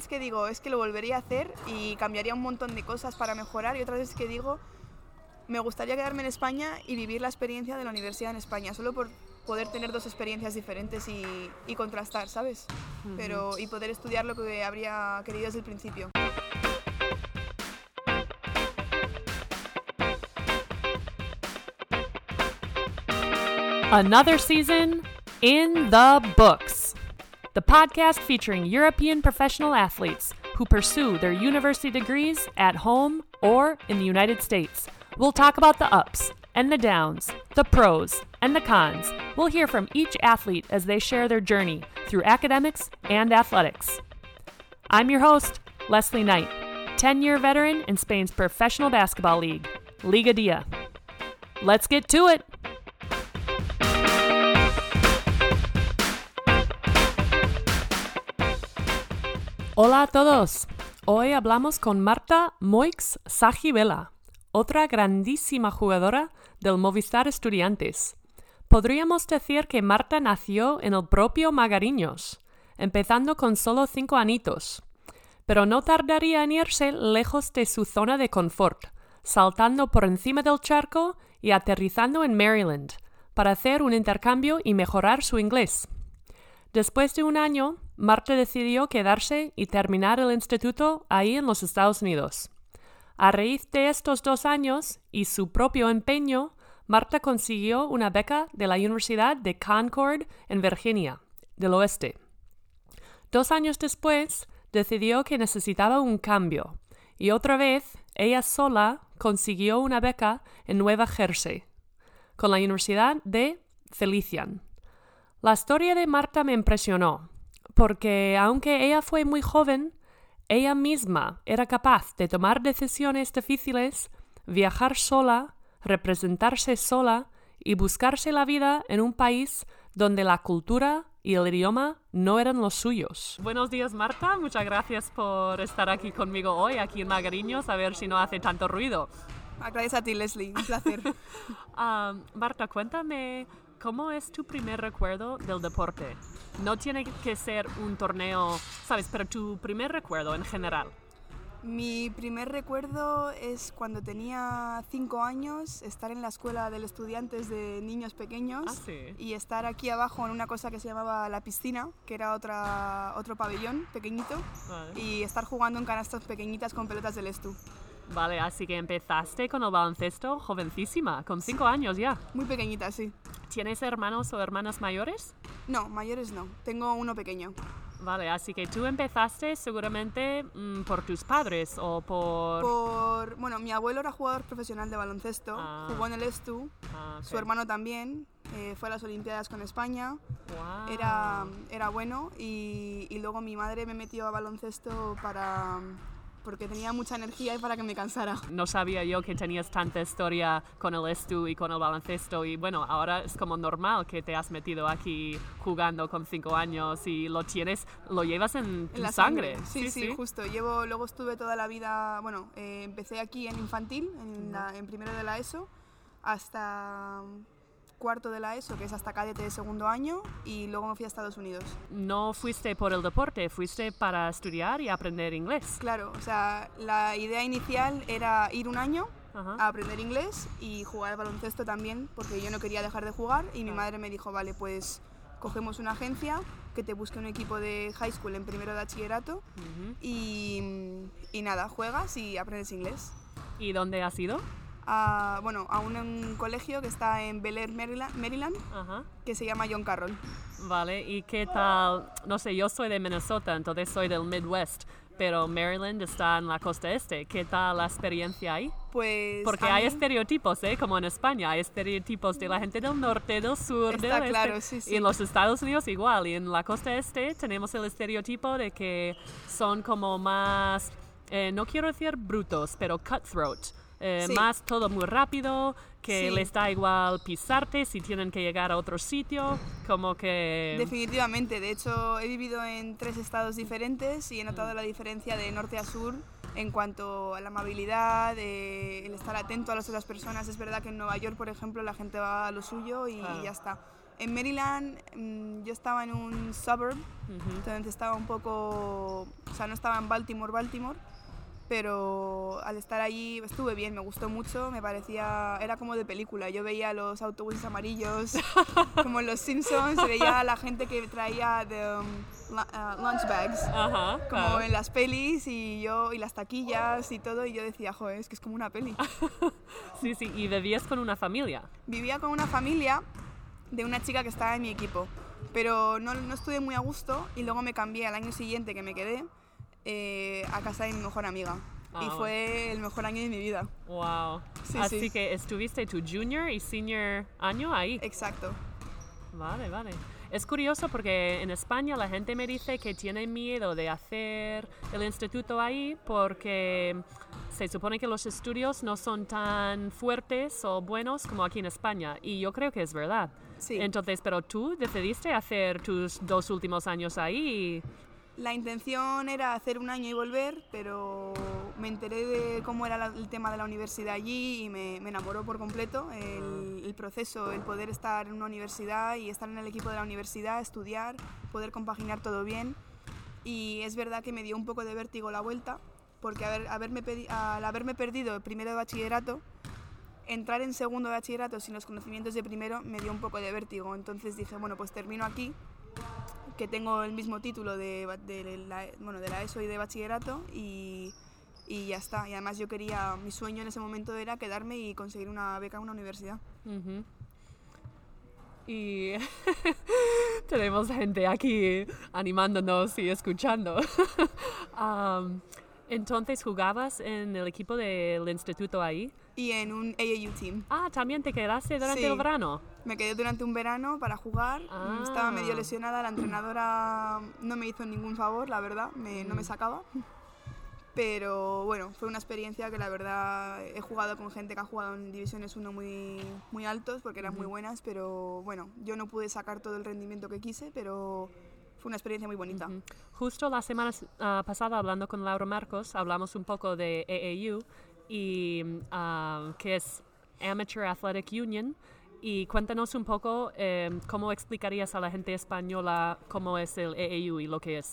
veces que digo, es que lo volvería a hacer y cambiaría un montón de cosas para mejorar y otras veces que digo, me gustaría quedarme en España y vivir la experiencia de la universidad en España, solo por poder tener dos experiencias diferentes y, y contrastar, ¿sabes? Pero, y poder estudiar lo que habría querido desde el principio. Another season in the books. The podcast featuring European professional athletes who pursue their university degrees at home or in the United States. We'll talk about the ups and the downs, the pros and the cons. We'll hear from each athlete as they share their journey through academics and athletics. I'm your host, Leslie Knight, 10 year veteran in Spain's professional basketball league, Liga Dia. Let's get to it. Hola a todos. Hoy hablamos con Marta Moix Sajibela, otra grandísima jugadora del Movistar Estudiantes. Podríamos decir que Marta nació en el propio Magariños, empezando con solo cinco anitos, pero no tardaría en irse lejos de su zona de confort, saltando por encima del charco y aterrizando en Maryland, para hacer un intercambio y mejorar su inglés. Después de un año, Marta decidió quedarse y terminar el instituto ahí en los Estados Unidos. A raíz de estos dos años y su propio empeño, Marta consiguió una beca de la Universidad de Concord en Virginia, del Oeste. Dos años después, decidió que necesitaba un cambio, y otra vez, ella sola consiguió una beca en Nueva Jersey, con la Universidad de Felician. La historia de Marta me impresionó, porque aunque ella fue muy joven, ella misma era capaz de tomar decisiones difíciles, viajar sola, representarse sola y buscarse la vida en un país donde la cultura y el idioma no eran los suyos. Buenos días Marta, muchas gracias por estar aquí conmigo hoy, aquí en Magariños, a ver si no hace tanto ruido. Gracias a ti, Leslie, un placer. Ah, Marta, cuéntame ¿Cómo es tu primer recuerdo del deporte? No tiene que ser un torneo, ¿sabes? Pero tu primer recuerdo en general. Mi primer recuerdo es cuando tenía cinco años, estar en la escuela de estudiantes de niños pequeños Ah, sí. y estar aquí abajo en una cosa que se llamaba la piscina, que era otra, otro pabellón pequeñito, Vale. y estar jugando en canastas pequeñitas con pelotas del Estu. Vale, así que empezaste con el baloncesto jovencísima, con cinco años ya. Muy pequeñitas, sí. ¿Tienes hermanos o hermanas mayores? No, mayores no. Tengo uno pequeño. Vale, así que tú empezaste seguramente mm, por tus padres o por... Por, bueno, mi abuelo era jugador profesional de baloncesto, Ah. jugó en el Estu, Ah, su hermano también, eh, fue a las Olimpiadas con España, Guau. era, era bueno y, y luego mi madre me metió a baloncesto para porque tenía mucha energía y para que me cansara. No sabía yo que tenías tanta historia con el estu y con el baloncesto y bueno, ahora es como normal que te has metido aquí jugando con cinco años y lo tienes, lo llevas en tu En la sangre. Sí, sí, justo. Llevo, luego estuve toda la vida, bueno, eh, empecé aquí en infantil, en, la- en primero de la ESO, hasta cuarto de la ESO, que es hasta cadete de segundo año, y luego me fui a Estados Unidos. No fuiste por el deporte, fuiste para estudiar y aprender inglés. Claro, o sea, la idea inicial era ir un año Ajá. a aprender inglés y jugar al baloncesto también, porque yo no quería dejar de jugar y mi madre me dijo, vale, pues cogemos una agencia que te busque un equipo de high school en primero de bachillerato y, y nada, juegas y aprendes inglés. ¿Y dónde has ido? A, bueno, a un, un colegio que está en Bel Air, Maryland, Maryland, Ajá. que se llama John Carroll. Vale, ¿y qué tal? No sé, yo soy de Minnesota, entonces soy del Midwest, pero Maryland está en la costa este. ¿Qué tal la experiencia ahí? Pues Porque hay mí- estereotipos, ¿eh? Como en España, hay estereotipos de la gente del norte, del sur, Está del claro, este. sí, sí. Y en los Estados Unidos igual. Y en la costa este tenemos el estereotipo de que son como más, eh, no quiero decir brutos, pero cutthroat. Eh, Sí. Más todo muy rápido, que Sí. les da igual pisarte si tienen que llegar a otro sitio, como que... Definitivamente, de hecho he vivido en tres estados diferentes y he notado la diferencia de norte a sur en cuanto a la amabilidad, eh, el estar atento a las otras personas. Es verdad que en Nueva York, por ejemplo, la gente va a lo suyo y Claro. ya está. en Maryland mm, yo estaba en un suburb, Ujú. entonces estaba un poco, o sea, no estaba en Baltimore, Baltimore, pero al estar allí estuve bien, me gustó mucho, me parecía, era como de película, yo veía los autobuses amarillos, como en los Simpsons, veía a la gente que traía de, um, ah, lunch bags, Ajá, como claro. en las pelis y yo, y las taquillas y todo, y yo decía, joder, es que es como una peli. Sí, sí, y vivías con una familia. Vivía con una familia de una chica que estaba en mi equipo, pero no, no estuve muy a gusto y luego me cambié al año siguiente que me quedé eh, a casa de mi mejor amiga. Ah, y fue el mejor año de mi vida. Wow. Sí, Así sí. que estuviste tu junior y senior año ahí. Exacto. Vale, vale. Es curioso porque en España la gente me dice que tiene miedo de hacer el instituto ahí porque se supone que los estudios no son tan fuertes o buenos como aquí en España. Y yo creo que es verdad. Sí. Entonces, pero tú decidiste hacer tus dos últimos años ahí. La intención era hacer un año y volver, pero me enteré de cómo era la- el tema de la universidad allí y me, me enamoró por completo el, el proceso, el poder estar en una universidad y estar en el equipo de la universidad, estudiar, poder compaginar todo bien. Y es verdad que me dio un poco de vértigo la vuelta, porque haber- haberme al haberme perdido el primero de bachillerato, entrar en segundo de bachillerato sin los conocimientos de primero me dio un poco de vértigo. Entonces dije, bueno, pues termino aquí que tengo el mismo título de, la, bueno, de la ESO y de bachillerato y, y ya está. Y además yo quería, mi sueño en ese momento era quedarme y conseguir una beca en una universidad. Y tenemos gente aquí animándonos y escuchando. Entonces, ¿jugabas en el equipo del instituto ahí? Y en un AAU team. Ah, también te quedaste durante Sí. el verano. Me quedé durante un verano para jugar. Ah. Estaba medio lesionada, la entrenadora no me hizo ningún favor, la verdad, me- no me sacaba. Pero bueno, fue una experiencia que la verdad he jugado con gente que ha jugado en divisiones 1 muy, muy altos porque eran muy buenas, pero bueno, yo no pude sacar todo el rendimiento que quise, pero fue una experiencia muy bonita. Ujú. Justo la semana ah, pasada, hablando con Laura Marcos, hablamos un poco de AAU y ah, que es Amateur Athletic Union. Y cuéntanos un poco eh, cómo explicarías a la gente española cómo es el AAU y lo que es.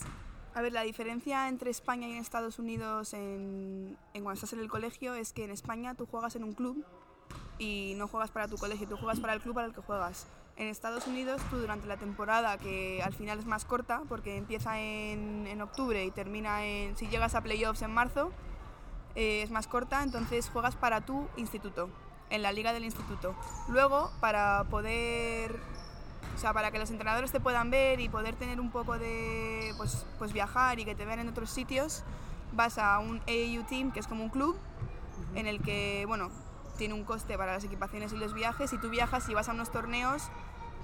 A ver, la diferencia entre España y Estados Unidos en, en cuando estás en el colegio es que en España tú juegas en un club y no juegas para tu colegio, tú juegas para el club para el que juegas. En Estados Unidos tú durante la temporada, que al final es más corta porque empieza en, en octubre y termina en, si llegas a playoffs en marzo, eh, es más corta, entonces juegas para tu instituto, en la liga del instituto. Luego, para poder o sea, para que los entrenadores te puedan ver y poder tener un poco de, pues, pues viajar y que te vean en otros sitios, vas a un AAU Team, que es como un club, en el que, bueno, tiene un coste para las equipaciones y los viajes, y tú viajas y vas a unos torneos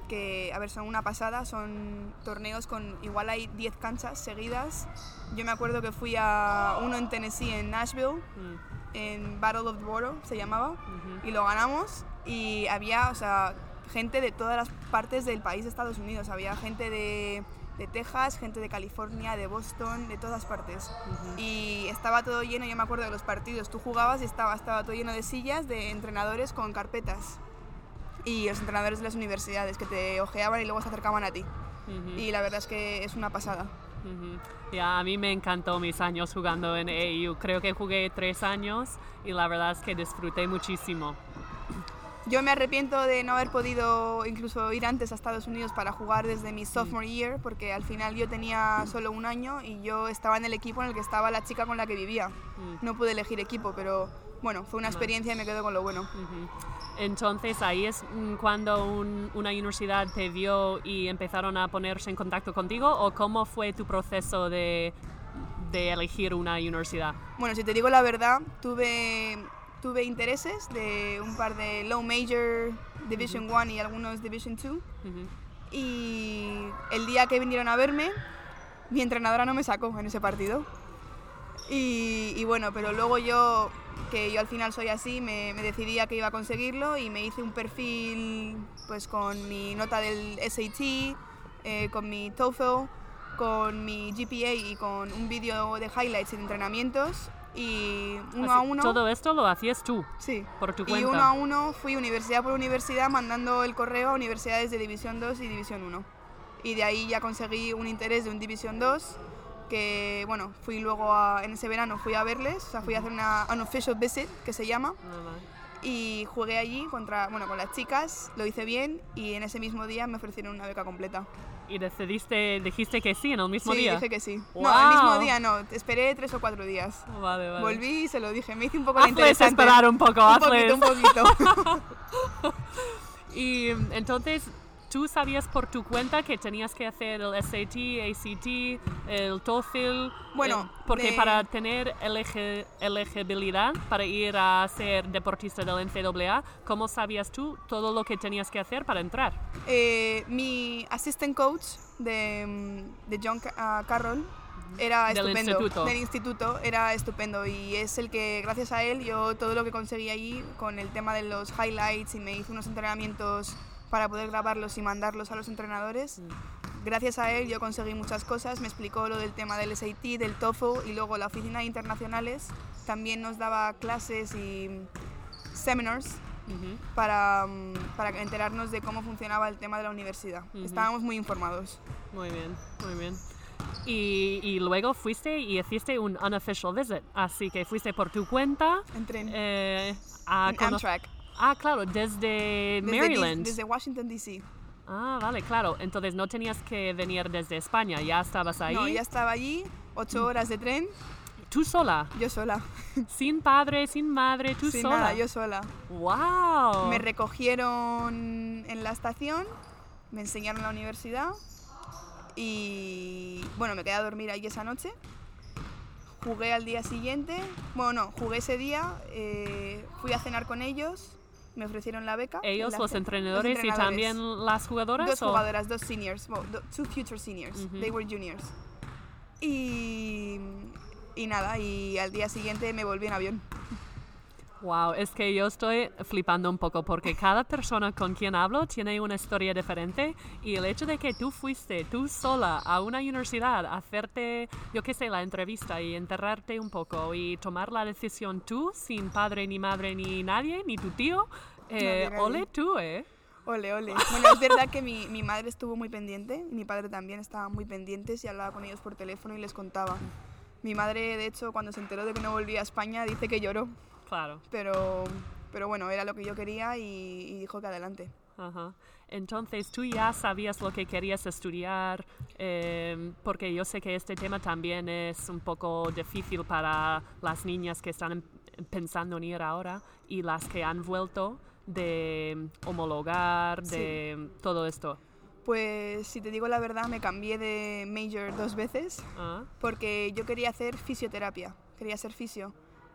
que, a ver, son una pasada, son torneos con, igual hay 10 canchas seguidas. Yo me acuerdo que fui a uno en Tennessee, en Nashville, Mm, en Battle of the Borough se llamaba, y lo ganamos y había, o sea, gente de todas las partes del país de Estados Unidos. Había gente de, de Texas, gente de California, de Boston, de todas partes. Y estaba todo lleno, yo me acuerdo de los partidos, tú jugabas y estaba, estaba todo lleno de sillas de entrenadores con carpetas. Y los entrenadores de las universidades que te ojeaban y luego se acercaban a ti. Ujú. Y la verdad es que es una pasada. Ujú. Ya, a mí me encantó mis años jugando en AU. Creo que jugué tres años y la verdad es que disfruté muchísimo. Yo me arrepiento de no haber podido incluso ir antes a Estados Unidos para jugar desde mi sophomore year, porque al final yo tenía solo un año y yo estaba en el equipo en el que estaba la chica con la que vivía. Mm. No pude elegir equipo, pero bueno, fue una experiencia y me quedo con lo bueno. Entonces ahí es mm, cuando un- una universidad te vio y empezaron a ponerse en contacto contigo o cómo fue tu proceso de, de elegir una universidad. Bueno, si te digo la verdad, tuve, tuve intereses de un par de low major, Division 1 y algunos Division 2. Ujú. Y el día que vinieron a verme, mi entrenadora no me sacó en ese partido. Y, y bueno, pero luego yo, que yo al final soy así, me, me decidí a que iba a conseguirlo y me hice un perfil pues con mi nota del SAT, eh, con mi TOEFL con mi GPA y con un vídeo de highlights y de entrenamientos y uno Así- a uno. Todo esto lo hacías tú, Sí. por tu Y cuenta. uno a uno fui universidad por universidad mandando el correo a universidades de División 2 y División 1. Y de ahí ya conseguí un interés de un División 2 que, bueno, fui luego a- en ese verano fui a verles, o sea, fui a hacer una unofficial visit que se llama Ah, y jugué allí contra, bueno, con las chicas, lo hice bien y en ese mismo día me ofrecieron una beca completa. Y decidiste, dijiste que sí en el mismo sí, día. dije que sí. No, ¡Guau! el mismo día no, esperé tres o cuatro días. Vale, vale. Volví y se lo dije, me hice un poco la Hazles interesante. esperar un poco, un hazles. poquito, un poquito. Y entonces, ¿tú sabías por tu cuenta que tenías que hacer el SAT, ACT, el TOEFL? Bueno, eh, porque de- para tener elegi- elegibilidad para ir a ser deportista del NCAA, ¿cómo sabías tú todo lo que tenías que hacer para entrar? Eh, mi assistant coach de, mm, de John ah, Carroll era Del estupendo. instituto. Del instituto era estupendo y es el que, gracias a él, yo todo lo que conseguí allí con el tema de los highlights y me hizo unos entrenamientos para poder grabarlos y mandarlos a los entrenadores. Gracias a él yo conseguí muchas cosas, me explicó lo del tema del SAT, del TOEFL y luego la oficina de internacionales también nos daba clases y mm, seminars Ujú. para, mm, para enterarnos de cómo funcionaba el tema de la universidad. Ujú. Estábamos muy informados. Muy bien, muy bien. Y, y luego fuiste y hiciste un unofficial visit, así que fuiste por tu cuenta En tren. eh, a en Amtrak. Ah, claro, desde, Desde, Maryland. Desde Washington, D.C. Ah, vale, claro. Entonces no tenías que venir desde España, ya estabas ahí. No, ya estaba allí, ocho horas de tren, Tú sola, yo sola. sin padre, sin madre, tú Sin sola. nada, yo sola. ¡Wow! Me recogieron en la estación, me enseñaron la universidad y bueno, me quedé a dormir allí esa noche. Jugué al día siguiente, bueno, no, jugué ese día, eh, fui a cenar con ellos, me ofrecieron la beca. Ellos, la los entrenadores, y también las jugadoras. Dos o- jugadoras, dos seniors, well, two future seniors, they were juniors. Y, y nada, y al día siguiente me volví en avión. Wow, es que yo estoy flipando un poco porque cada persona con quien hablo tiene una historia diferente y el hecho de que tú fuiste tú sola a una universidad a hacerte, yo qué sé, la entrevista y enterrarte un poco y tomar la decisión tú sin padre ni madre ni nadie, ni tu tío, eh, nadie. ole tú, ¿eh? Ole, ole. Bueno, es verdad que mi, mi madre estuvo muy pendiente, y mi padre también estaba muy pendientes y hablaba con ellos por teléfono y les contaba. Mi madre, de hecho, cuando se enteró de que no volvía a España, dice que lloró, Claro. pero, pero bueno, era lo que yo quería y, y dijo que adelante. Ajá. Entonces tú ya sabías lo que querías estudiar, eh, porque yo sé que este tema también es un poco difícil para las niñas que están em- pensando en ir ahora y las que han vuelto de homologar, de todo esto. Pues si te digo la verdad, me cambié de major dos veces Ah, porque yo quería hacer fisioterapia, quería ser fisio,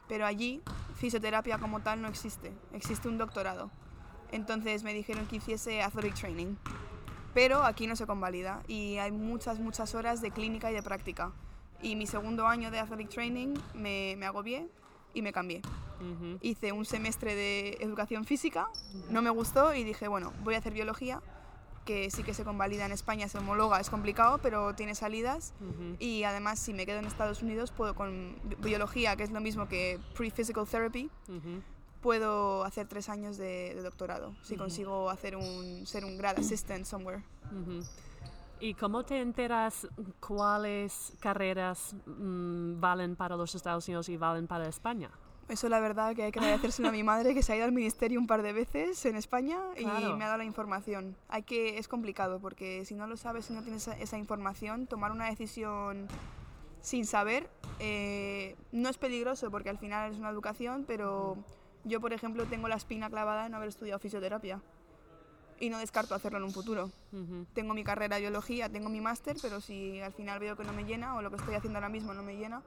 pero allí fisioterapia como tal no existe, existe un doctorado. Entonces me dijeron que hiciese athletic training, pero aquí no se convalida y hay muchas, muchas horas de clínica y de práctica. Y mi segundo año de athletic training me, me agobié y me cambié. Hice un semestre de educación física, no me gustó y dije, bueno, voy a hacer biología, que sí que se convalida en España, se homologa, es complicado, pero tiene salidas. Y además, si me quedo en Estados Unidos, puedo con bi- biología, que es lo mismo que pre-physical therapy, puedo hacer tres años de, de doctorado, si consigo hacer un, ser un grad assistant somewhere. ¿Y cómo te enteras cuáles carreras mm, valen para los Estados Unidos y valen para España? Eso la verdad que hay que agradecérselo a mi madre que se ha ido al ministerio un par de veces en España y me ha dado la información. Hay que es complicado porque si no lo sabes, si no tienes esa, esa información, tomar una decisión sin saber eh, no es peligroso porque al final es una educación, pero yo por ejemplo tengo la espina clavada en haber estudiado fisioterapia y no descarto hacerlo en un futuro. Tengo mi carrera de biología, tengo mi máster, pero si al final veo que no me llena o lo que estoy haciendo ahora mismo no me llena,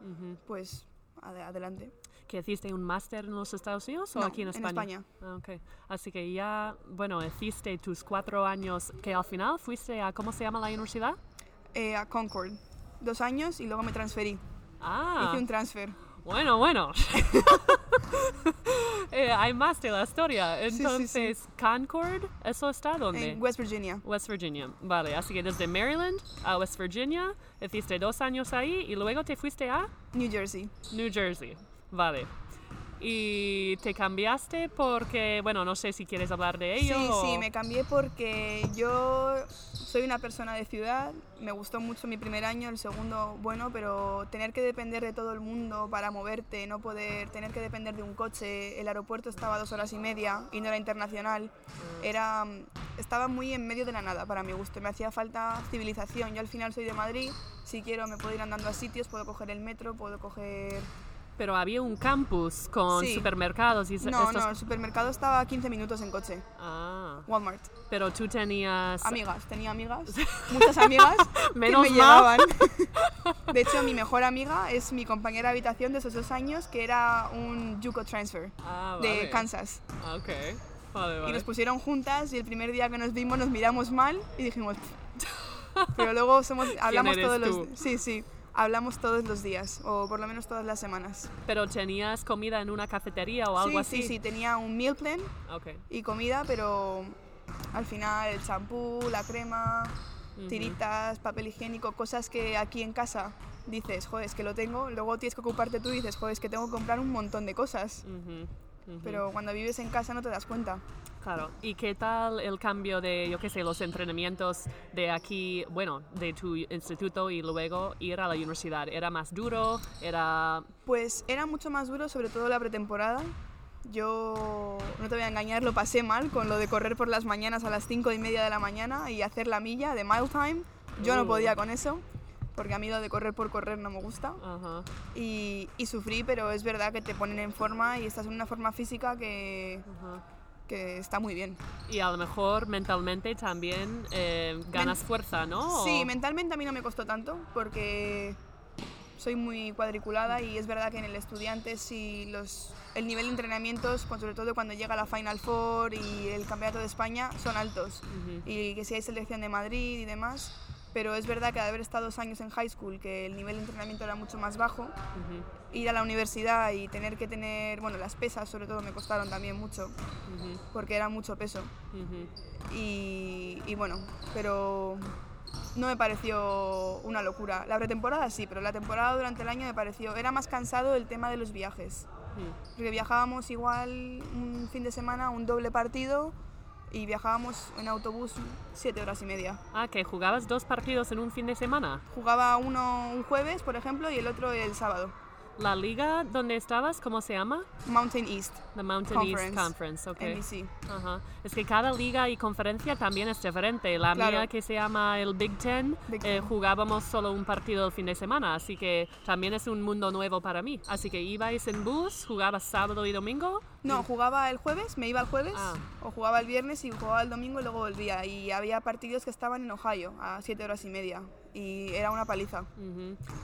pues ade- adelante. ¿Que hiciste un máster en los Estados Unidos o No, aquí en en España? España. Ah, ok. Así que ya, bueno, hiciste tus cuatro años, que al final fuiste a, ¿cómo se llama la universidad? eh, a Concord. Dos años y luego me transferí. Ah, Hice un transfer. Bueno, bueno. Eh, hay más de la historia. sí, sí. Entonces, Concord, ¿eso está dónde? En West Virginia. West Virginia. Vale, así que desde Maryland a West Virginia, hiciste dos años ahí y luego te fuiste a New Jersey. New Jersey. Vale. Y te cambiaste porque, bueno, no sé si quieres hablar de ello. Sí, o- sí, me cambié porque yo soy una persona de ciudad, me gustó mucho mi primer año, el segundo bueno, pero tener que depender de todo el mundo para moverte, no poder tener que depender de un coche, el aeropuerto estaba a dos horas y media y no era internacional, era, estaba muy en medio de la nada para mi gusto, me hacía falta civilización, yo al final soy de Madrid, si quiero me puedo ir andando a sitios, puedo coger el metro, puedo coger... Pero había un campus con Sí. supermercados y No, estos- no, el supermercado estaba a 15 minutos en coche, Ah, Walmart. pero tú tenías... Amigas, tenía amigas, muchas amigas Menos que me mal. llegaban. De hecho, mi mejor amiga es mi compañera de habitación de esos dos años, que era un Yuko Transfer Ah, de vale. Kansas. Ah, Ok, vale, Y vale. nos pusieron juntas y el primer día que nos vimos nos miramos mal y dijimos... Pero luego somos, hablamos eres todos los... tú? Sí, sí, hablamos todos los días, o por lo menos todas las semanas. Pero tenías comida en una cafetería o algo sí, así. sí, sí, tenía un meal plan y comida, pero al final el champú, la crema, tiritas, papel higiénico, cosas que aquí en casa dices, joder, es que lo tengo, luego tienes que ocuparte tú y dices, joder, es que tengo que comprar un montón de cosas. Pero cuando vives en casa no te das cuenta. Claro. ¿Y qué tal el cambio de, yo qué sé, los entrenamientos de aquí, bueno, de tu instituto y luego ir a la universidad? ¿Era más duro? ¿Era...? Pues era mucho más duro, sobre todo la pretemporada. Yo, no te voy a engañar, lo pasé mal con lo de correr por las mañanas a las 5 y media de la mañana y hacer la milla de mile time. Yo no Uh. podía con eso, porque a mí lo de correr por correr no me gusta. Ajá. Y, y sufrí, pero es verdad que te ponen en forma y estás en una forma física que, Ajá. Que está muy bien. Y a lo mejor mentalmente también eh, ganas fuerza, ¿no? Sí, mentalmente a mí no me costó tanto porque soy muy cuadriculada y es verdad que en el estudiante sí los, el nivel de entrenamientos, cu- sobre todo cuando llega la Final Four y el Campeonato de España, son altos. Ujú, Y que si hay selección de Madrid y demás, pero es verdad que al haber estado dos años en high school, que el nivel de entrenamiento era mucho más bajo, ujú, ir a la universidad y tener que tener, bueno, las pesas sobre todo me costaron también mucho, ujú, porque era mucho peso. ujú. y, y bueno, pero no me pareció una locura. La pretemporada sí, pero la temporada durante el año me pareció, era más cansado el tema de los viajes, Mm. porque viajábamos igual un fin de semana, un doble partido y viajábamos en autobús siete horas y media. Ah, que jugabas dos partidos en un fin de semana. Jugaba uno un jueves, por ejemplo, y el otro el sábado. ¿La liga donde estabas, cómo se llama? Mountain East, The Mountain East Conference. Conference, ok. NBC. Ajá. Es que cada liga y conferencia también es diferente. La Claro. mía que se llama el Big Ten, Big eh, Ten. jugábamos solo un partido el fin de semana, así que también es un mundo nuevo para mí. Así que ibais en bus, jugabas sábado y domingo. No, jugaba el jueves, me iba el jueves, Ah. o jugaba el viernes y jugaba el domingo y luego volvía. Y había partidos que estaban en Ohio a siete horas y media y era una paliza.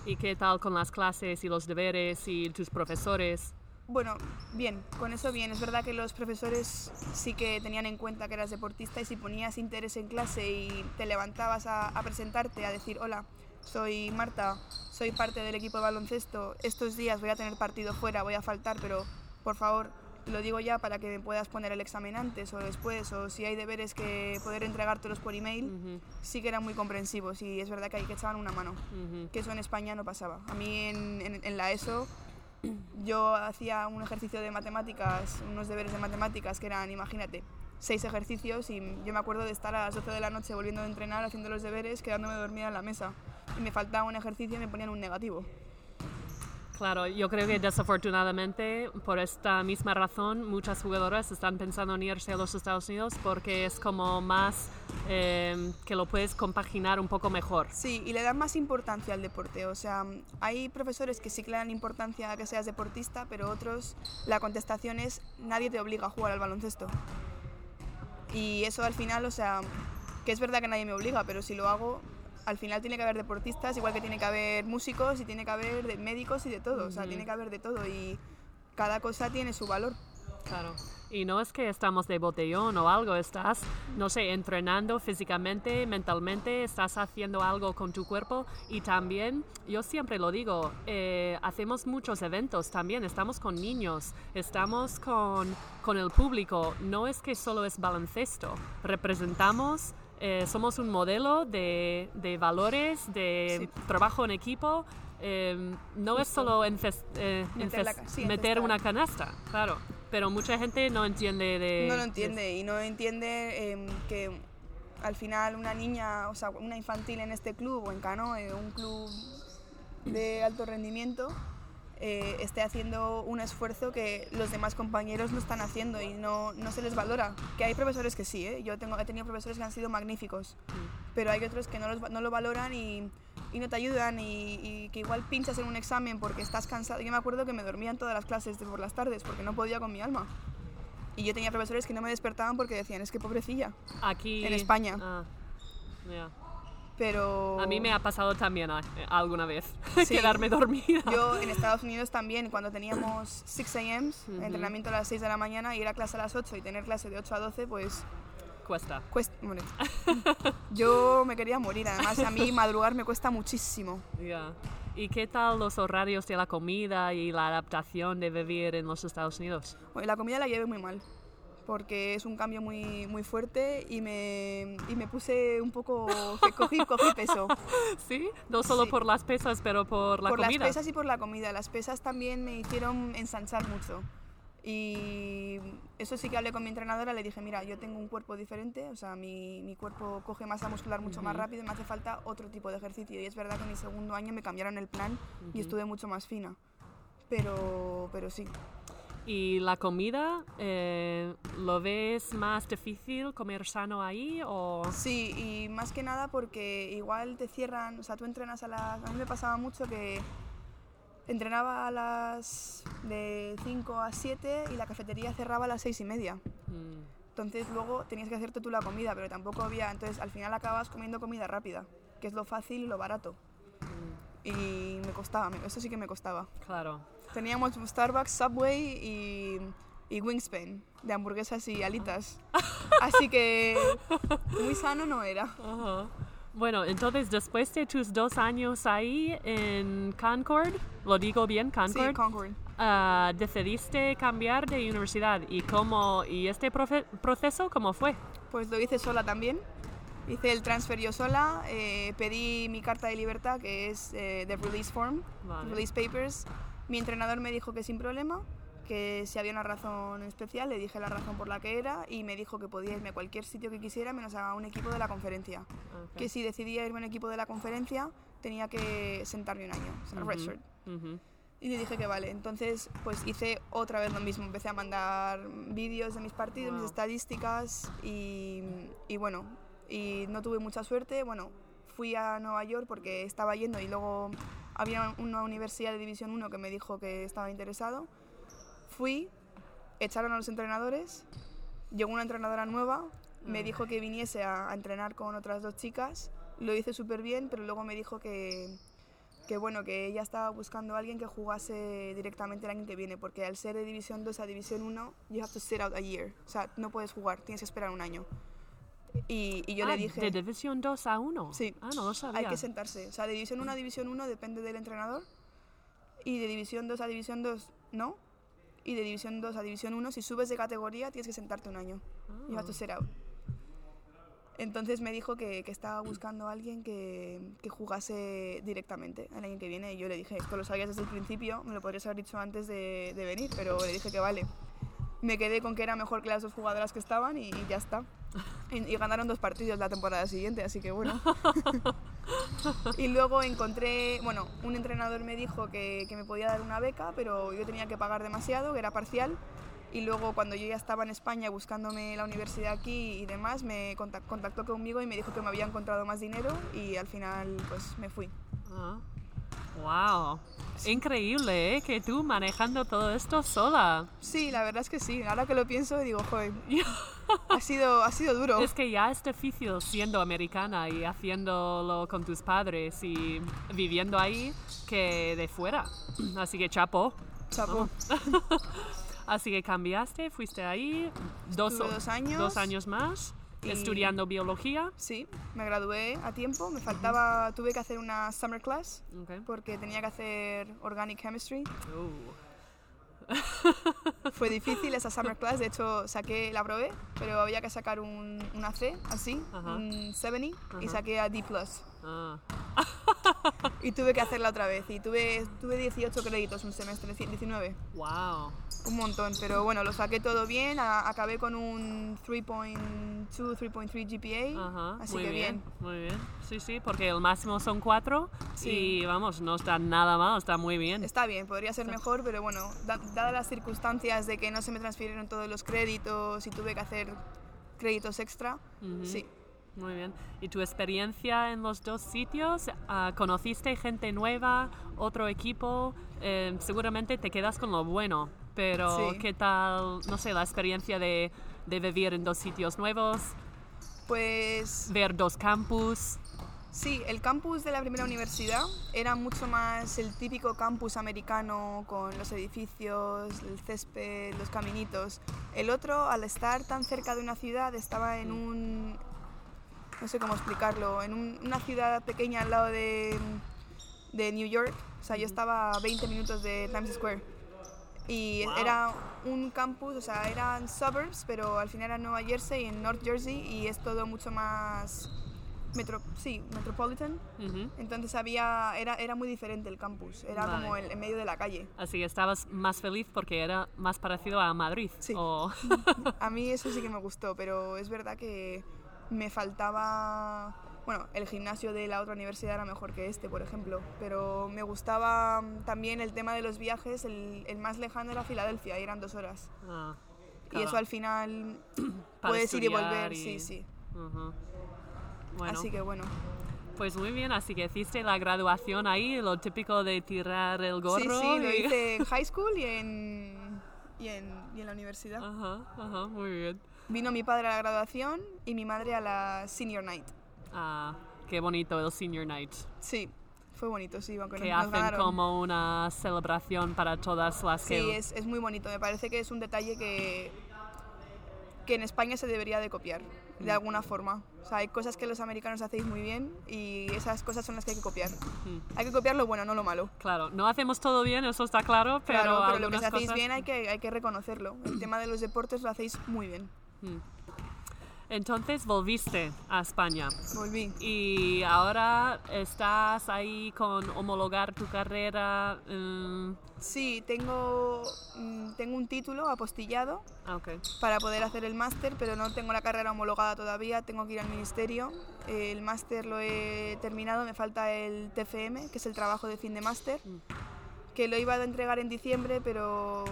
¿Y qué tal con las clases y los deberes y tus profesores? Bueno, bien, con eso bien. Es verdad que los profesores sí que tenían en cuenta que eras deportista y si ponías interés en clase y te levantabas a, a presentarte, a decir, hola, soy Marta, soy parte del equipo de baloncesto, estos días voy a tener partido fuera, voy a faltar, pero por favor, lo digo ya para que me puedas poner el examen antes o después, o si hay deberes que poder entregártelos por email, Ujú, sí que eran muy comprensivos y es verdad que ahí que echaban una mano ujú. que eso en España no pasaba. A mí en, en- en la ESO yo hacía un ejercicio de matemáticas, unos deberes de matemáticas que eran, imagínate, seis ejercicios y yo me acuerdo de estar a las 12 de la noche volviendo de entrenar, haciendo los deberes, quedándome dormida en la mesa y me faltaba un ejercicio y me ponían un negativo. Claro, yo creo que desafortunadamente por esta misma razón muchas jugadoras están pensando en irse a los Estados Unidos porque es como más eh, que lo puedes compaginar un poco mejor. Sí, y le dan más importancia al deporte. O sea, hay profesores que sí que le dan importancia a que seas deportista, pero otros la contestación es nadie te obliga a jugar al baloncesto. Y eso al final, o sea, que es verdad que nadie me obliga, pero si lo hago, al final tiene que haber deportistas, igual que tiene que haber músicos y tiene que haber de médicos y de todo. O sea, tiene que haber de todo y cada cosa tiene su valor. Claro. Y no es que estamos de botellón o algo, estás, no sé, entrenando físicamente, mentalmente, estás haciendo algo con tu cuerpo y también, yo siempre lo digo, eh, hacemos muchos eventos también, estamos con niños, estamos con, con el público, no es que solo es baloncesto, representamos... eh, somos un modelo de, de valores, de trabajo en equipo. eh, no es solo eh, Meter la sí, meter una canasta, claro. Pero mucha gente no entiende de... no lo entiende y no entiende em, que al final una niña, o sea, una infantil en este club o en Canoe, un club de alto rendimiento, eh, esté haciendo un esfuerzo que los demás compañeros no están haciendo y no, no se les valora. Que hay profesores que sí, ¿eh? yo tengo, he tenido profesores que han sido magníficos, pero hay otros que no, los no lo valoran y, y no te ayudan y, y que igual pinchas en un examen porque estás cansado. Yo me acuerdo que me dormía en todas las clases de por las tardes porque no podía con mi alma. Y yo tenía profesores que no me despertaban porque decían, es que pobrecilla. Aquí... En España. Ah. Pero A mí me ha pasado también ah, eh, alguna vez Sí. quedarme dormida. yo en Estados Unidos también, cuando teníamos 6 a.m., entrenamiento a las 6 de la mañana, ir a clase a las 8 y tener clase de 8 a 12, pues Cuesta. cuesta. bueno, yo me quería morir, además a mí madrugar me cuesta muchísimo. Ya. ¿Y qué tal los horarios de la comida y la adaptación de vivir en los Estados Unidos? Bueno, la comida la llevé muy mal, porque es un cambio muy, muy fuerte y me, y me puse un poco, que cogí, cogí peso. ¿Sí? No solo Sí. por las pesas, pero por la por comida. las pesas y por la comida. Las pesas también me hicieron ensanchar mucho. Y eso sí que hablé con mi entrenadora, le dije, mira, yo tengo un cuerpo diferente, o sea, mi, mi cuerpo coge masa muscular mucho más rápido y me hace falta otro tipo de ejercicio. Y es verdad que en mi segundo año me cambiaron el plan y estuve mucho más fina. Pero, pero sí. ¿Y la comida, eh, lo ves más difícil comer sano ahí o...? Sí, y más que nada porque igual te cierran, o sea, tú entrenas a las... A mí me pasaba mucho que entrenaba a las de 5 a 7 y la cafetería cerraba a las 6 y media. Mm, Entonces luego tenías que hacerte tú la comida, pero tampoco había... Entonces al final acabas comiendo comida rápida, que es lo fácil y lo barato. Y me costaba, eso sí que me costaba. claro. Teníamos Starbucks, Subway y, y Wingspan, de hamburguesas y alitas. Así que muy sano no era. Ajá. Bueno, entonces después de tus dos años ahí en Concord, lo digo bien, Sí, Concord, Concord. ah, decidiste cambiar de universidad. ¿Y cómo, y este proceso cómo fue? Pues lo hice sola también. Hice el transfer yo sola, eh, pedí mi carta de libertad, que es eh, de release form, Vale. release papers. Mi entrenador me dijo que sin problema, que si había una razón especial, le dije la razón por la que era y me dijo que podía irme a cualquier sitio que quisiera menos a un equipo de la conferencia. Que si decidía irme a un equipo de la conferencia, tenía que sentarme un año, o sea, redshirt. Ujú. Y le dije que vale. Entonces, pues hice otra vez lo mismo. Empecé a mandar vídeos de mis partidos, Wow. mis estadísticas y, y bueno, y no tuve mucha suerte. Bueno, fui a Nueva York porque estaba yendo y luego había una universidad de División 1 que me dijo que estaba interesado. Fui, echaron a los entrenadores, llegó una entrenadora nueva, me dijo que viniese a, a entrenar con otras dos chicas. Lo hice súper bien, pero luego me dijo que, que bueno, que ella estaba buscando a alguien que jugase directamente el año que viene, porque al ser de División 2 a División 1, you have to sit out a year. O sea, no puedes jugar, tienes que esperar un año. Y, y yo Ah, le dije... ¿De División 2 a 1? Sí. Ah, no lo sabía. Hay que sentarse. O sea, de División 1 a División 1 depende del entrenador. Y de División 2 a División 2 no. Y de División 2 a División 1, si subes de categoría, tienes que sentarte un año. You have to sit out. Entonces me dijo que, que estaba buscando a alguien que, que jugase directamente el año que viene. Y yo le dije, esto lo sabías desde el principio, me lo podrías haber dicho antes de, de venir, pero le dije que vale. Me quedé con que era mejor que las dos jugadoras que estaban y, y ya está. Y, y ganaron dos partidos la temporada siguiente, así que bueno. y luego encontré, bueno, un entrenador me dijo que, que me podía dar una beca, pero yo tenía que pagar demasiado, que era parcial. Y luego cuando yo ya estaba en España buscándome la universidad aquí y demás, me contac- contactó conmigo y me dijo que me había encontrado más dinero y al final pues me fui. Ah. Wow. Increíble, ¿eh? Que tú manejando todo esto sola. Sí, la verdad es que sí. Ahora que lo pienso digo, joder, ha sido, ha sido duro. Es que ya es difícil siendo americana y haciéndolo con tus padres y viviendo ahí que de fuera. Así que chapo. Chapo. Así que cambiaste, fuiste ahí dos, dos años. dos años más Y- estudiando biología. Sí, me gradué a tiempo. Me faltaba, tuve que hacer una summer class Ok. porque tenía que hacer organic chemistry. Uh, Fue difícil esa summer class, de hecho saqué, la probé, pero había que sacar un, una C, así, un 70, y saqué a D+. ah, Y tuve que hacerla otra vez, y tuve, tuve 18 créditos un semestre, 19, wow. un montón, pero bueno, lo saqué todo bien, a- acabé con un 3.2, 3.3 GPA, Ajá, así muy que bien, bien. Muy bien. Sí, sí, porque el máximo son cuatro Sí. y vamos, no está nada mal, está muy bien. Está bien, podría ser mejor, pero bueno, da- dadas las circunstancias de que no se me transfirieron todos los créditos y tuve que hacer créditos extra, sí. Muy bien. ¿Y tu experiencia en los dos sitios? Ah, ¿Conociste gente nueva, otro equipo? Eh, seguramente te quedas con lo bueno, pero Sí. ¿qué tal, no sé, la experiencia de, de vivir en dos sitios nuevos, Pues ver dos campus? Sí, el campus de la primera universidad era mucho más el típico campus americano con los edificios, el césped, los caminitos. El otro, al estar tan cerca de una ciudad, estaba en un... no sé cómo explicarlo, en un- una ciudad pequeña al lado de, de New York. O sea, yo estaba a 20 minutos de Times Square. Y Wow. era un campus, o sea, eran suburbs, pero al final era Nueva Jersey, en North Jersey, y es todo mucho más... Metro, sí, metropolitan. Entonces había, era, era muy diferente el campus, era Vale. como el, en medio de la calle. Así que estabas más feliz porque era más parecido a Madrid. Sí. o- A mí eso sí que me gustó, pero es verdad que me faltaba... Bueno, el gimnasio de la otra universidad era mejor que este, por ejemplo, pero me gustaba mm, también el tema de los viajes, el, el más lejano era Filadelfia, y eran dos horas. Ah, Y eso al final puedes ir y volver, y- sí, sí. Bueno, Así que bueno. pues muy bien, así que hiciste la graduación ahí, lo típico de tirar el gorro. Sí, sí, lo y- hice en high school y en, y en, y en la universidad. Ajá, ajá, muy bien. Vino mi padre a la graduación y mi madre a la senior night. Ah, qué bonito el Senior Night. Sí, fue bonito, sí, aunque Que nos hacen ganaron. como una celebración para todas las Sí, que... es, es muy bonito. Me parece que es un detalle que, que en España se debería de copiar, Mm. de alguna forma. O sea, hay cosas que los americanos hacéis muy bien y esas cosas son las que hay que copiar. Mm, Hay que copiar lo bueno, no lo malo. Claro, no hacemos todo bien, eso está claro, pero, claro, pero lo que se hacéis cosas- bien hay que, hay que reconocerlo. El tema de los deportes lo hacéis muy bien. Mm. Entonces volviste a España Volví. y ahora estás ahí con homologar tu carrera. mm, Sí, tengo, mm, tengo un título apostillado ah, para poder hacer el máster, pero no tengo la carrera homologada todavía, tengo que ir al ministerio. El máster lo he terminado, me falta el TFM, que es el trabajo de fin de máster, que lo iba a entregar en diciembre, pero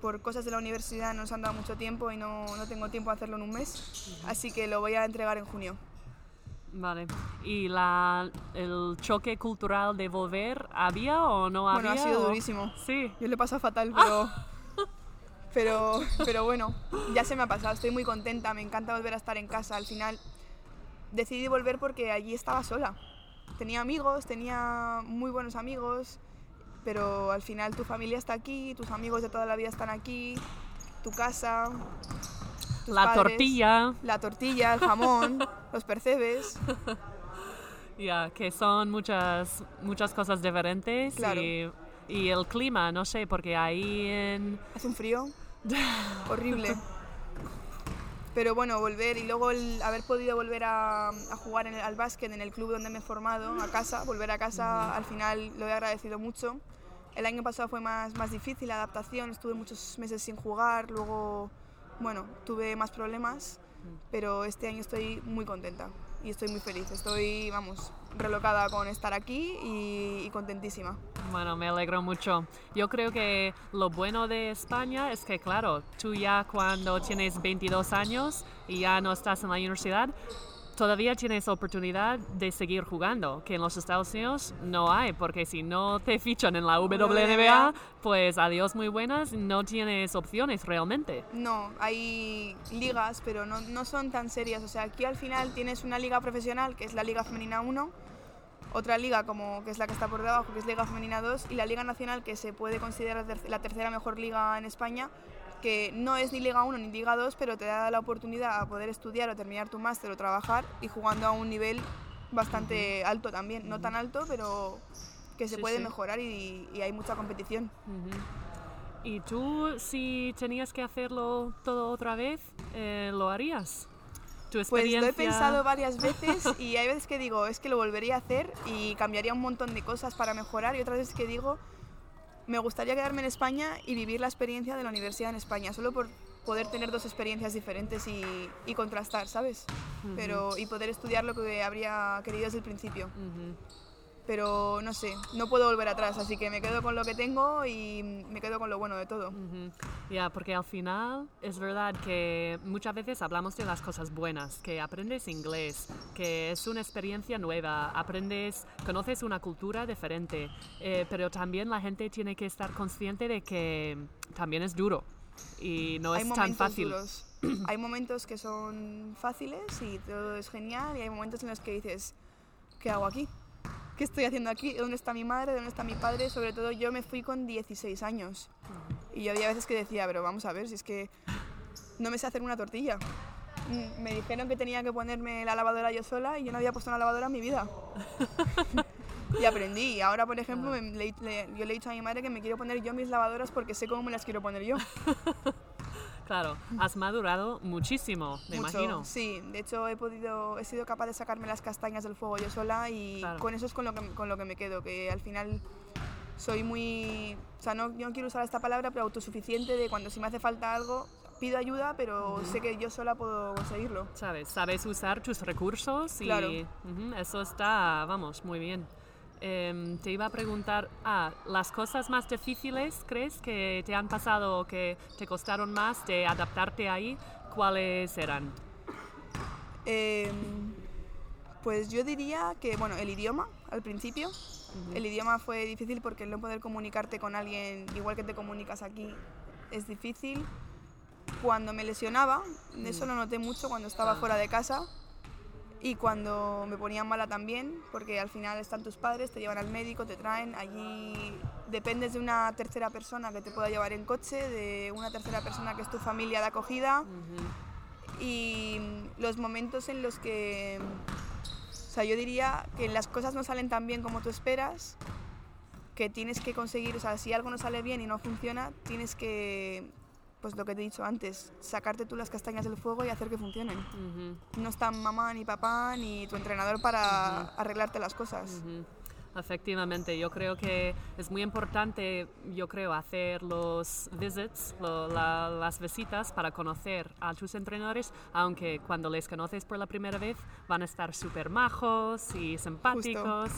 por cosas de la universidad nos han dado mucho tiempo y no, no tengo tiempo de hacerlo en un mes, así que lo voy a entregar en junio. Vale. ¿Y la, el choque cultural de volver había o no había? Bueno, ha sido o- durísimo. Sí. Yo le paso fatal, pero, pero, pero bueno, ya se me ha pasado, estoy muy contenta, me encanta volver a estar en casa. Al final decidí volver porque allí estaba sola. Tenía amigos, tenía muy buenos amigos, pero al final tu familia está aquí, tus amigos de toda la vida están aquí, tu casa, tus La padres, tortilla, la tortilla, el jamón, los percebes. ya, que son muchas, muchas cosas diferentes. Claro. Y, y el clima, no sé, porque ahí en... Hace un frío horrible. Pero bueno, volver y luego el haber podido volver a, a jugar en el- al básquet en el club donde me he formado, a casa, volver a casa, al final lo he agradecido mucho. El año pasado fue más, más difícil la adaptación, estuve muchos meses sin jugar, luego, bueno, tuve más problemas, pero este año estoy muy contenta y estoy muy feliz. Estoy, vamos, relocada con estar aquí y, y contentísima. Bueno, me alegro mucho. Yo creo que lo bueno de España es que, claro, tú ya cuando tienes 22 años y ya no estás en la universidad, todavía tienes oportunidad de seguir jugando, que en los Estados Unidos no hay, porque si no te fichan en la WNBA, pues adiós muy buenas, no tienes opciones realmente. No, hay ligas, pero no, no son tan serias. O sea, aquí al final tienes una liga profesional, que es la Liga Femenina 1, otra liga como que es la que está por debajo, que es Liga Femenina 2, y la Liga Nacional, que se puede considerar la tercera mejor liga en España, que no es ni Liga 1 ni Liga 2, pero te da la oportunidad a poder estudiar o terminar tu máster o trabajar y jugando a un nivel bastante alto también. No tan alto, pero que se Sí, puede sí. mejorar y, y hay mucha competición. Ujú. ¿Y tú, si tenías que hacerlo todo otra vez, eh, lo harías? ¿Tu Pues lo he pensado varias veces y hay veces que digo, es que lo volvería a hacer y cambiaría un montón de cosas para mejorar y otras veces que digo, me gustaría quedarme en España y vivir la experiencia de la universidad en España, solo por poder tener dos experiencias diferentes y, y contrastar, ¿sabes? Pero, y poder estudiar lo que habría querido desde el principio. Pero no sé, no puedo volver atrás, así que me quedo con lo que tengo y me quedo con lo bueno de todo. Ujú. Ya, porque al final es verdad que muchas veces hablamos de las cosas buenas, que aprendes inglés, que es una experiencia nueva, aprendes, conoces una cultura diferente, eh, pero también la gente tiene que estar consciente de que también es duro y no hay es tan fácil. duros. hay momentos que son fáciles y todo es genial y hay momentos en los que dices, ¿qué hago aquí? ¿Qué estoy haciendo aquí? ¿Dónde está mi madre? ¿Dónde está mi padre? Sobre todo yo me fui con 16 años y yo había veces que decía, pero vamos a ver, si es que no me sé hacer una tortilla. Mm, Me dijeron que tenía que ponerme la lavadora yo sola y yo no había puesto una lavadora en mi vida. y aprendí. Y ahora, por ejemplo, me- le- le- yo le he dicho a mi madre que me quiero poner yo mis lavadoras porque sé cómo me las quiero poner yo. Claro, has madurado muchísimo, me Mucho, imagino. Sí, de hecho he podido, he sido capaz de sacarme las castañas del fuego yo sola y Claro. con eso es con lo, que, con lo que me quedo, que al final soy muy, o sea, no, yo no quiero usar esta palabra, pero autosuficiente de cuando si me hace falta algo pido ayuda, pero sé que yo sola puedo conseguirlo. Sabes, sabes usar tus recursos y Claro. eso está, vamos, muy bien. Em, te iba a preguntar, ah, las cosas más difíciles, ¿crees que te han pasado o que te costaron más de adaptarte ahí? ¿Cuáles eran? Em, pues yo diría que, bueno, el idioma al principio. El idioma fue difícil porque el no poder comunicarte con alguien igual que te comunicas aquí es difícil. Cuando me lesionaba, eso lo noté mucho cuando estaba Ah. fuera de casa y cuando me ponía mala también, porque al final están tus padres, te llevan al médico, te traen, allí dependes de una tercera persona que te pueda llevar en coche, de una tercera persona que es tu familia de acogida. Y los momentos en los que, o sea, yo diría que las cosas no salen tan bien como tú esperas, que tienes que conseguir, o sea, si algo no sale bien y no funciona, tienes que, pues lo que te he dicho antes, sacarte tú las castañas del fuego y hacer que funcionen. No están mamá, ni papá, ni tu entrenador para arreglarte las cosas. Efectivamente, yo creo que es muy importante, yo creo, hacer los visits, lo- la- las visitas para conocer a tus entrenadores, aunque cuando les conoces por la primera vez van a estar súper majos y simpáticos.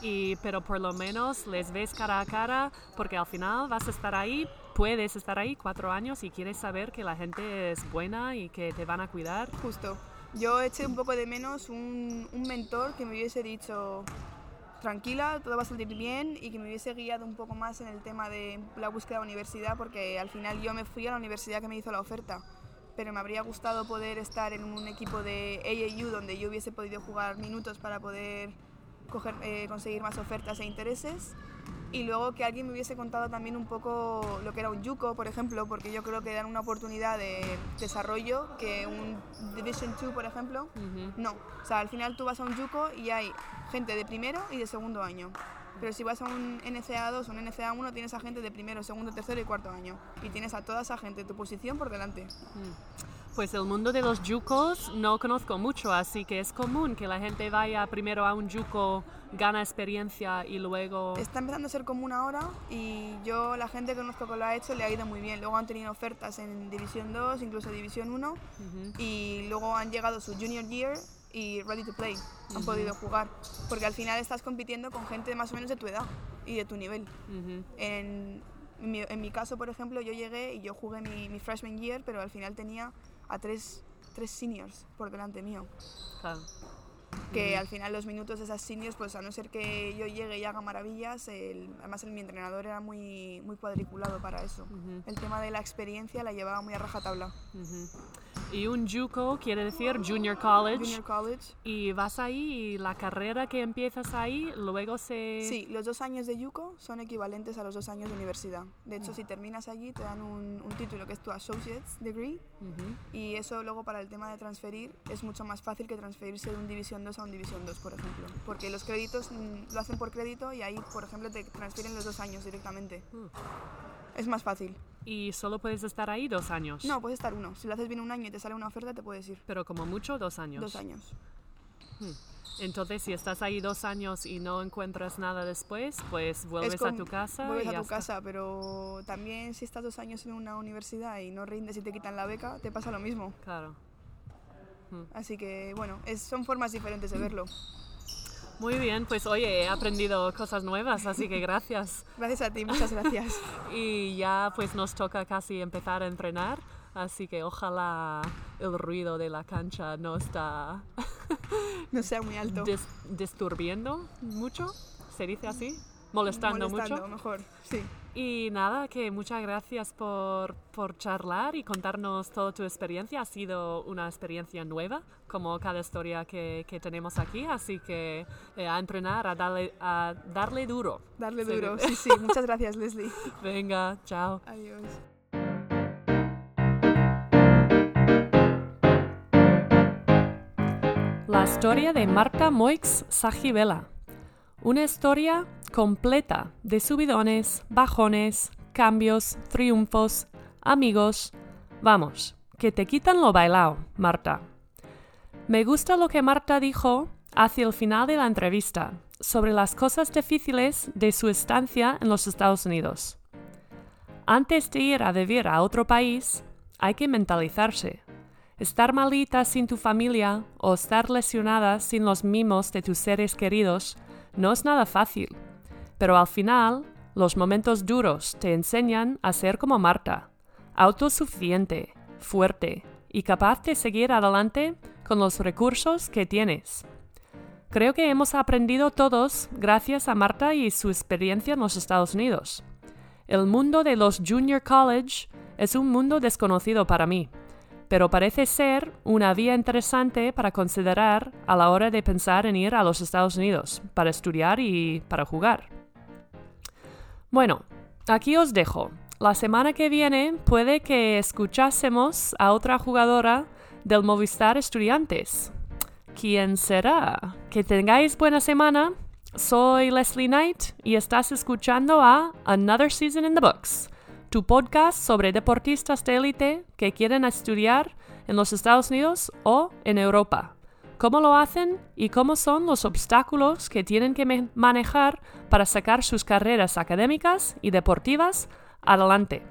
Y, pero por lo menos les ves cara a cara porque al final vas a estar ahí, puedes estar ahí cuatro años y quieres saber que la gente es buena y que te van a cuidar. Justo. Yo eché un poco de menos un, un mentor que me hubiese dicho, tranquila, todo va a salir bien y que me hubiese guiado un poco más en el tema de la búsqueda de universidad, porque al final yo me fui a la universidad que me hizo la oferta, pero me habría gustado poder estar en un equipo de AAU donde yo hubiese podido jugar minutos para poder coger, eh, conseguir más ofertas e intereses. Y luego que alguien me hubiese contado también un poco lo que era un Yuko, por ejemplo, porque yo creo que dan una oportunidad de desarrollo que un Division 2, por ejemplo, no. O sea, al final tú vas a un Yuko y hay gente de primero y de segundo año. Pero si vas a un NCA2 o un NCA1 tienes a gente de primero, segundo, tercero y cuarto año. Y tienes a toda esa gente tu posición por delante. Pues el mundo de los yucos no conozco mucho, así que es común que la gente vaya primero a un yuco, gana experiencia y luego... Está empezando a ser común ahora y yo, la gente que conozco que lo ha hecho, le ha ido muy bien. Luego han tenido ofertas en División 2, incluso División 1 y luego han llegado su Junior Year y Ready to Play. Han podido jugar porque al final estás compitiendo con gente más o menos de tu edad y de tu nivel. En mi, en mi caso, por ejemplo, yo llegué y yo jugué mi, mi freshman year, pero al final tenía a tres, tres seniors por delante mío. claro. Que al final los minutos de esas seniors, pues a no ser que yo llegue y haga maravillas, el- además el, mi entrenador era muy, muy cuadriculado para eso. El tema de la experiencia la llevaba muy a rajatabla. Ujú. Y un JUCO quiere decir Junior College. Junior College. Y vas ahí y la carrera que empiezas ahí luego se... Sí, los dos años de Yuko son equivalentes a los dos años de universidad. De hecho, si terminas allí, te dan un, un título que es tu Associate's Degree. Ujú. Y eso luego para el tema de transferir es mucho más fácil que transferirse de un División 2 a un División 2, por ejemplo. Porque los créditos mm, lo hacen por crédito y ahí, por ejemplo, te transfieren los dos años directamente. Mm. Es más fácil. Y solo puedes estar ahí dos años. No, puedes estar uno. Si lo haces bien un año y te sale una oferta, te puedes ir. Pero como mucho dos años. Dos años. Entonces, si estás ahí dos años y no encuentras nada después, pues vuelves Es a tu casa Vuelves y a tu casa, pero también si estás dos años en una universidad y no rindes y te quitan la beca, te pasa lo mismo. Claro. Así que, bueno, es- son formas diferentes de verlo. Muy bien, pues oye, he aprendido cosas nuevas, así que gracias. Gracias a ti, muchas gracias. Y ya pues nos toca casi empezar a entrenar, así que ojalá el ruido de la cancha no está No sea muy alto. dis- disturbiendo mucho, ¿se dice así? Molestando, Molestando, mucho. mejor, sí. Y nada, que muchas gracias por, por charlar y contarnos toda tu experiencia. Ha sido una experiencia nueva, como cada historia que, que tenemos aquí, así que eh, a entrenar, a darle, a darle duro. Darle Sí. duro, sí, sí. Muchas gracias, Leslie. Venga, chao. Adiós. La historia de Marta Moix Sajibela. Una historia completa de subidones, bajones, cambios, triunfos, amigos. Vamos, que te quitan lo bailao, Marta. Me gusta lo que Marta dijo hacia el final de la entrevista sobre las cosas difíciles de su estancia en los Estados Unidos. Antes de ir a vivir a otro país, hay que mentalizarse. Estar malita sin tu familia o estar lesionada sin los mimos de tus seres queridos no es nada fácil. Pero al final, los momentos duros te enseñan a ser como Marta, autosuficiente, fuerte y capaz de seguir adelante con los recursos que tienes. Creo que hemos aprendido todos gracias a Marta y su experiencia en los Estados Unidos. El mundo de los Junior College es un mundo desconocido para mí, pero parece ser una vía interesante para considerar a la hora de pensar en ir a los Estados Unidos para estudiar y para jugar. Bueno, aquí os dejo. La semana que viene puede que escuchásemos a otra jugadora del Movistar Estudiantes. ¿Quién será? Que tengáis buena semana. Soy Leslie Knight y estás escuchando a Another Season in the Books, tu podcast sobre deportistas de élite que quieren estudiar en los Estados Unidos o en Europa. Cómo lo hacen y cómo son los obstáculos que tienen que manejar para sacar sus carreras académicas y deportivas adelante.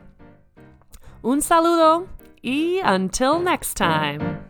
Un saludo y until next time.